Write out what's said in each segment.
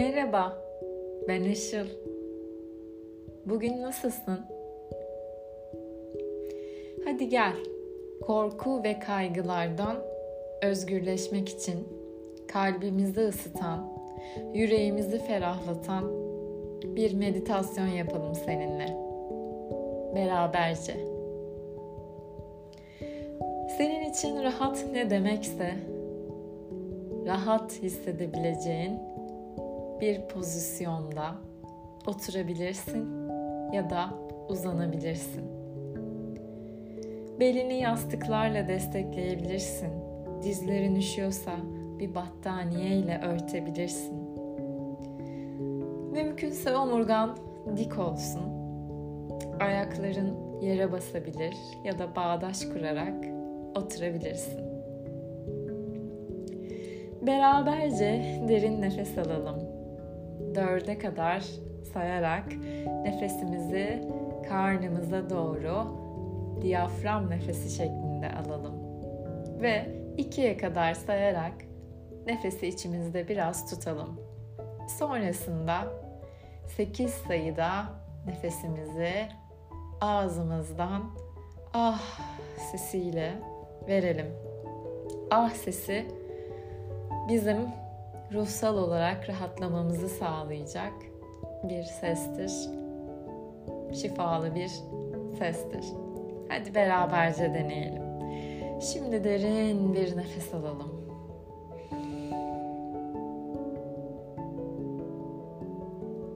Merhaba, ben Işıl. Bugün nasılsın? Hadi gel, korku ve kaygılardan özgürleşmek için kalbimizi ısıtan, yüreğimizi ferahlatan bir meditasyon yapalım seninle. Beraberce. Senin için rahat ne demekse rahat hissedebileceğin bir pozisyonda oturabilirsin ya da uzanabilirsin. Belini yastıklarla destekleyebilirsin. Dizlerin üşüyorsa bir battaniye ile örtebilirsin. Mümkünse omurgan dik olsun. Ayakların yere basabilir ya da bağdaş kurarak oturabilirsin. Beraberce derin nefes alalım. Dörde kadar sayarak nefesimizi karnımıza doğru diyafram nefesi şeklinde alalım. Ve ikiye kadar sayarak nefesi içimizde biraz tutalım. Sonrasında 8 sayıda nefesimizi ağzımızdan ah sesiyle verelim. Ah sesi bizim ruhsal olarak rahatlamamızı sağlayacak bir sestir. Şifalı bir sestir. Hadi beraberce deneyelim. Şimdi derin bir nefes alalım.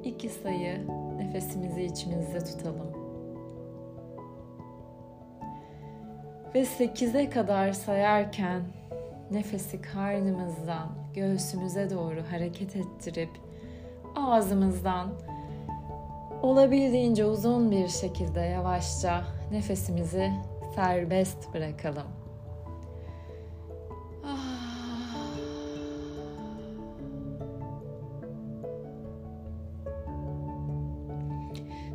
İki sayı nefesimizi içimizde tutalım. Ve sekize kadar sayarken nefesi karnımızdan göğsümüze doğru hareket ettirip ağzımızdan olabildiğince uzun bir şekilde yavaşça nefesimizi serbest bırakalım.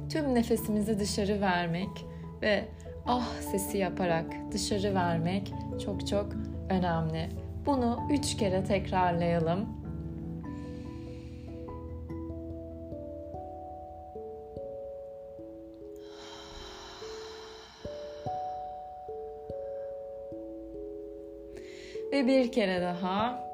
Tüm nefesimizi dışarı vermek ve ah sesi yaparak dışarı vermek çok çok önemli. Bunu üç kere tekrarlayalım. Ve bir kere daha.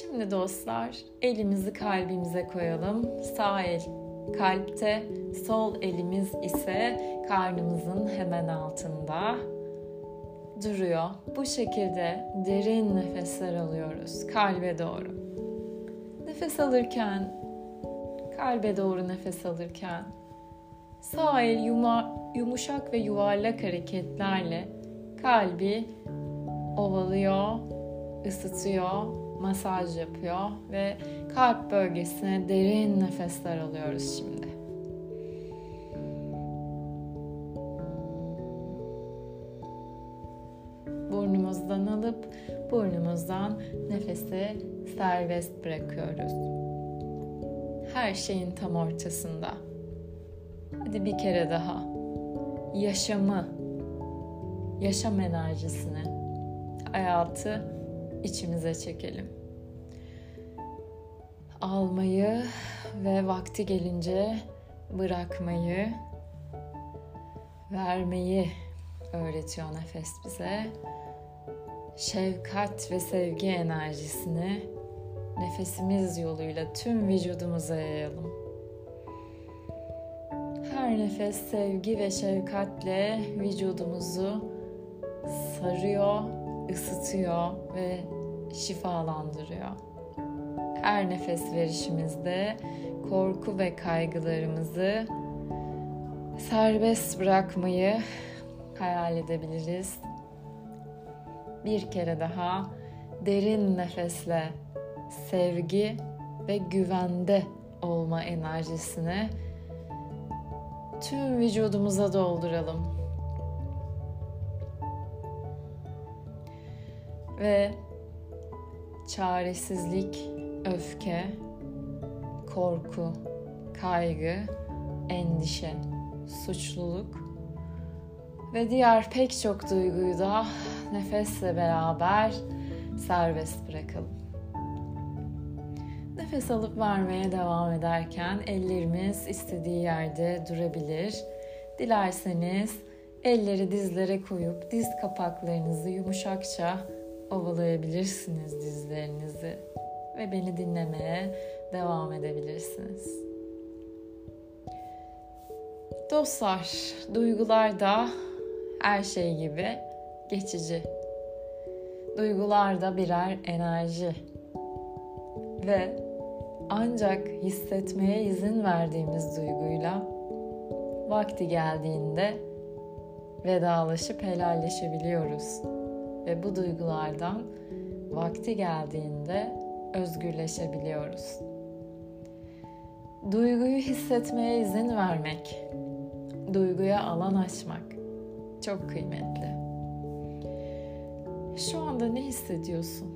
Şimdi dostlar elimizi kalbimize koyalım. Sağ el kalpte, sol elimiz ise karnımızın hemen altında duruyor. Bu şekilde derin nefesler alıyoruz kalbe doğru. Nefes alırken, kalbe doğru nefes alırken sağ el yuma, yumuşak ve yuvarlak hareketlerle kalbi ovalıyor, ısıtıyor, masaj yapıyor ve kalp bölgesine derin nefesler alıyoruz şimdi. Burnumuzdan alıp burnumuzdan nefesi serbest bırakıyoruz. Her şeyin tam ortasında. Hadi bir kere daha. Yaşamı, yaşam enerjisini, hayatı içimize çekelim. Almayı ve vakti gelince bırakmayı, vermeyi öğretiyor nefes bize. Şefkat ve sevgi enerjisini nefesimiz yoluyla tüm vücudumuza yayalım. Her nefes sevgi ve şefkatle vücudumuzu sarıyor, ısıtıyor ve şifalandırıyor. Her nefes verişimizde korku ve kaygılarımızı serbest bırakmayı hayal edebiliriz. Bir kere daha derin nefesle sevgi ve güvende olma enerjisini tüm vücudumuza dolduralım. Ve çaresizlik, öfke, korku, kaygı endişe, suçluluk ve diğer pek çok duyguyu da nefesle beraber serbest bırakalım. Nefes alıp vermeye devam ederken ellerimiz istediği yerde durabilir. Dilerseniz elleri dizlere koyup diz kapaklarınızı yumuşakça ovalayabilirsiniz dizlerinizi ve beni dinlemeye devam edebilirsiniz. Dostlar, duygular da her şey gibi geçici. Duygular da birer enerji. Ve ancak hissetmeye izin verdiğimiz duyguyla vakti geldiğinde vedalaşıp helalleşebiliyoruz. Ve bu duygulardan vakti geldiğinde özgürleşebiliyoruz. Duyguyu hissetmeye izin vermek, duyguya alan açmak çok kıymetli. Şu anda ne hissediyorsun?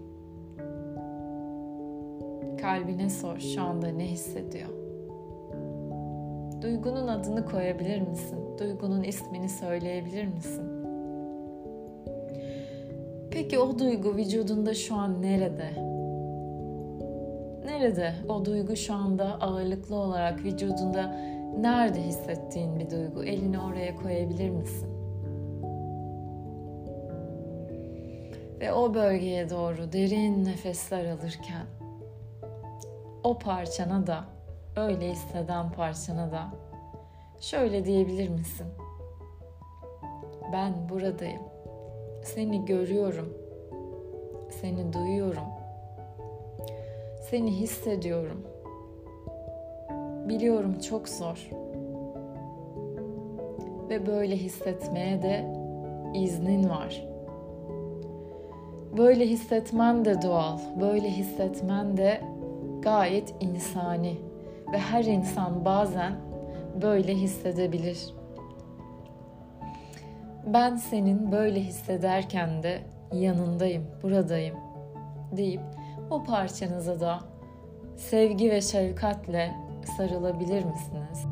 Kalbine sor şu anda ne hissediyor? Duygunun adını koyabilir misin? Duygunun ismini söyleyebilir misin? Peki o duygu vücudunda şu an nerede? Nerede o duygu şu anda ağırlıklı olarak vücudunda nerede hissettiğin bir duygu? Elini oraya koyabilir misin? Ve o bölgeye doğru derin nefesler alırken o parçana da öyle hisseden parçana da şöyle diyebilir misin? Ben buradayım. Seni görüyorum. Seni duyuyorum. Seni hissediyorum. Biliyorum çok zor. Ve böyle hissetmeye de iznin var. Böyle hissetmen de doğal. Böyle hissetmen de gayet insani ve her insan bazen böyle hissedebilir. Ben senin böyle hissederken de yanındayım, buradayım deyip o parçanıza da sevgi ve şefkatle sarılabilir misiniz?